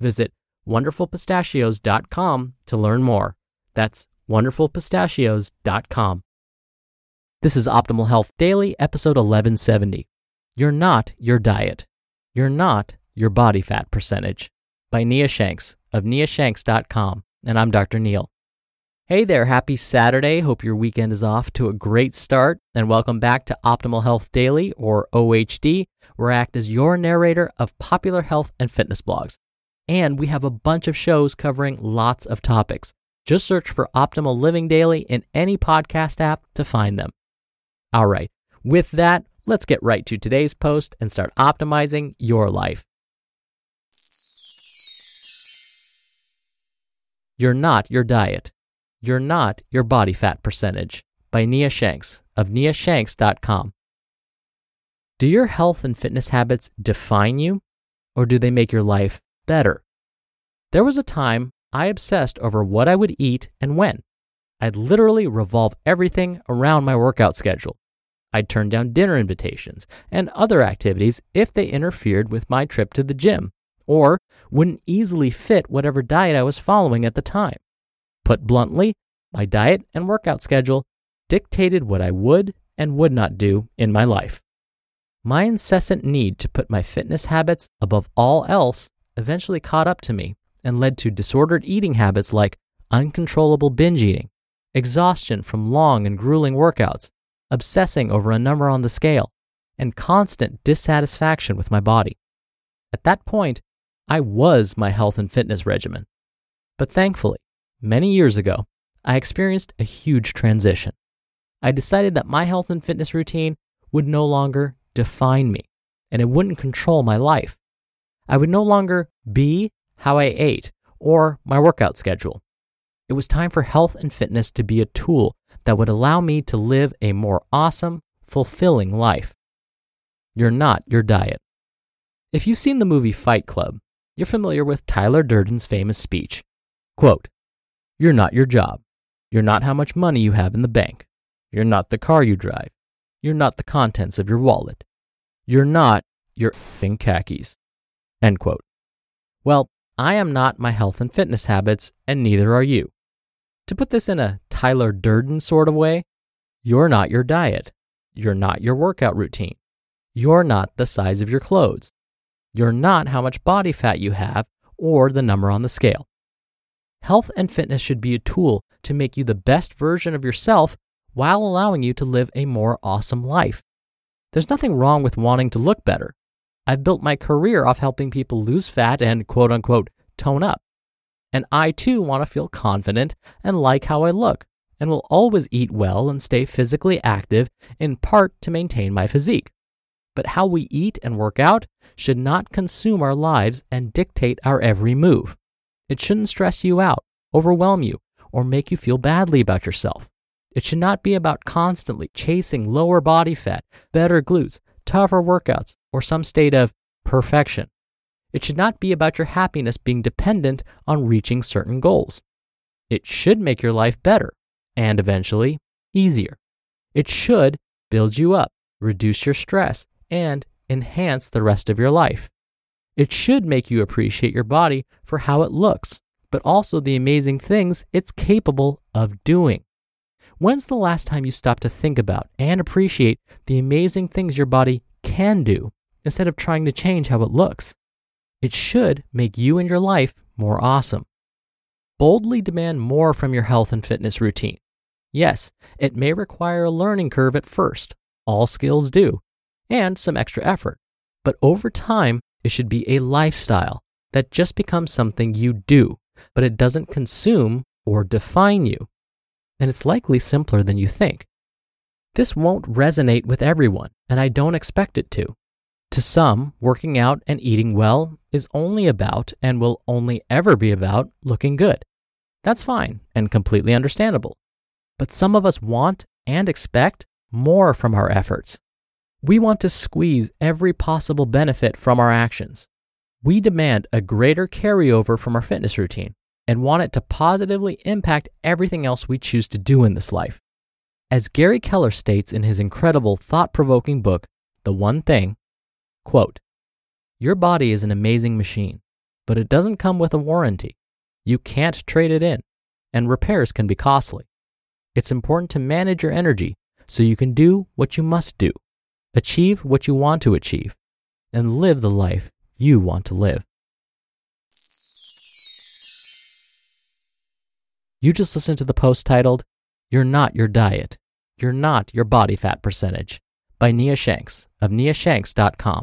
Visit wonderfulpistachios.com to learn more. That's wonderfulpistachios.com. This is Optimal Health Daily, episode 1170. You're not your diet. You're not your body fat percentage. By Nia Shanks of niashanks.com. And I'm Dr. Neal. Hey there, happy Saturday. Hope your weekend is off to a great start. And welcome back to Optimal Health Daily, or OHD, where I act as your narrator of popular health and fitness blogs. And we have a bunch of shows covering lots of topics. Just search for Optimal Living Daily in any podcast app to find them. All right, with that, let's get right to today's post and start optimizing your life. You're not your diet. You're not your body fat percentage by Nia Shanks of niashanks.com. Do your health and fitness habits define you or do they make your life better? There was a time I obsessed over what I would eat and when. I'd literally revolve everything around my workout schedule. I'd turn down dinner invitations and other activities if they interfered with my trip to the gym or wouldn't easily fit whatever diet I was following at the time. Put bluntly, my diet and workout schedule dictated what I would and would not do in my life. My incessant need to put my fitness habits above all else eventually caught up to me and led to disordered eating habits like uncontrollable binge eating, exhaustion from long and grueling workouts, obsessing over a number on the scale, and constant dissatisfaction with my body. At that point, I was my health and fitness regimen. But thankfully, Many years ago, I experienced a huge transition. I decided that my health and fitness routine would no longer define me and it wouldn't control my life. I would no longer be how I ate or my workout schedule. It was time for health and fitness to be a tool that would allow me to live a more awesome, fulfilling life. You're not your diet. If you've seen the movie Fight Club, you're familiar with Tyler Durden's famous speech. Quote, you're not your job. You're not how much money you have in the bank. You're not the car you drive. You're not the contents of your wallet. You're not your effing khakis. End quote. Well, I am not my health and fitness habits, and neither are you. To put this in a Tyler Durden sort of way, you're not your diet. You're not your workout routine. You're not the size of your clothes. You're not how much body fat you have or the number on the scale. Health and fitness should be a tool to make you the best version of yourself while allowing you to live a more awesome life. There's nothing wrong with wanting to look better. I've built my career off helping people lose fat and quote unquote tone up. And I too want to feel confident and like how I look, and will always eat well and stay physically active in part to maintain my physique. But how we eat and work out should not consume our lives and dictate our every move. It shouldn't stress you out, overwhelm you, or make you feel badly about yourself. It should not be about constantly chasing lower body fat, better glutes, tougher workouts, or some state of perfection. It should not be about your happiness being dependent on reaching certain goals. It should make your life better and eventually easier. It should build you up, reduce your stress, and enhance the rest of your life. It should make you appreciate your body for how it looks, but also the amazing things it's capable of doing. When's the last time you stopped to think about and appreciate the amazing things your body can do instead of trying to change how it looks? It should make you and your life more awesome. Boldly demand more from your health and fitness routine. Yes, it may require a learning curve at first, all skills do, and some extra effort. But over time, it should be a lifestyle that just becomes something you do, but it doesn't consume or define you. And it's likely simpler than you think. This won't resonate with everyone, and I don't expect it to. To some, working out and eating well is only about and will only ever be about looking good. That's fine and completely understandable. But some of us want and expect more from our efforts. We want to squeeze every possible benefit from our actions. We demand a greater carryover from our fitness routine and want it to positively impact everything else we choose to do in this life. As Gary Keller states in his incredible thought provoking book, The One Thing, quote, Your body is an amazing machine, but it doesn't come with a warranty. You can't trade it in, and repairs can be costly. It's important to manage your energy so you can do what you must do, achieve what you want to achieve, and live the life you want to live. You just listened to the post titled, You're Not Your Diet, You're Not Your Body Fat Percentage by Nia Shanks of niashanks.com.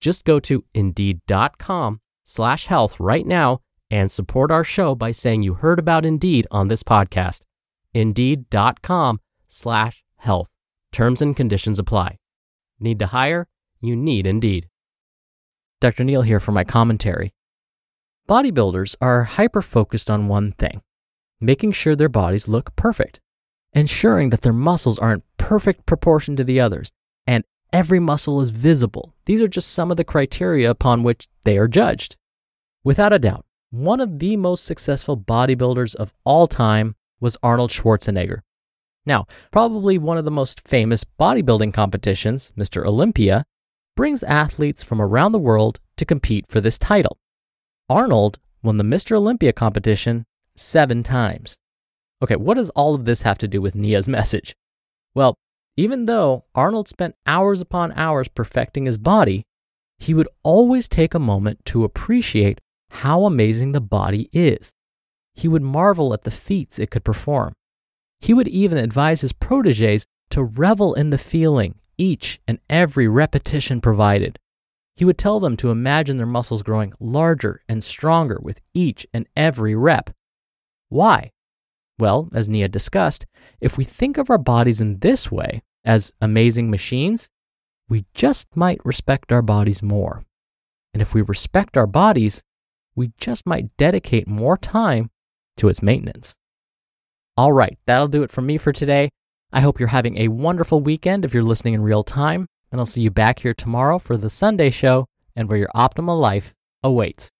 Just go to indeed.com slash health right now and support our show by saying you heard about Indeed on this podcast. Indeed.com slash health. Terms and conditions apply. Need to hire? You need Indeed. Dr. Neal here for my commentary. Bodybuilders are hyper focused on one thing making sure their bodies look perfect ensuring that their muscles are in perfect proportion to the others, every muscle is visible. These are just some of the criteria upon which they are judged. Without a doubt, one of the most successful bodybuilders of all time was Arnold Schwarzenegger. Now, probably one of the most famous bodybuilding competitions, Mr. Olympia, brings athletes from around the world to compete for this title. Arnold won the Mr. Olympia competition seven times. Okay, what does all of this have to do with Nia's message? Well, even though Arnold spent hours upon hours perfecting his body, he would always take a moment to appreciate how amazing the body is. He would marvel at the feats it could perform. He would even advise his proteges to revel in the feeling each and every repetition provided. He would tell them to imagine their muscles growing larger and stronger with each and every rep. Why? Well, as Nia discussed, if we think of our bodies in this way, as amazing machines, we just might respect our bodies more. And if we respect our bodies, we just might dedicate more time to its maintenance. All right, that'll do it for me for today. I hope you're having a wonderful weekend if you're listening in real time, and I'll see you back here tomorrow for the Sunday show and where your optimal life awaits.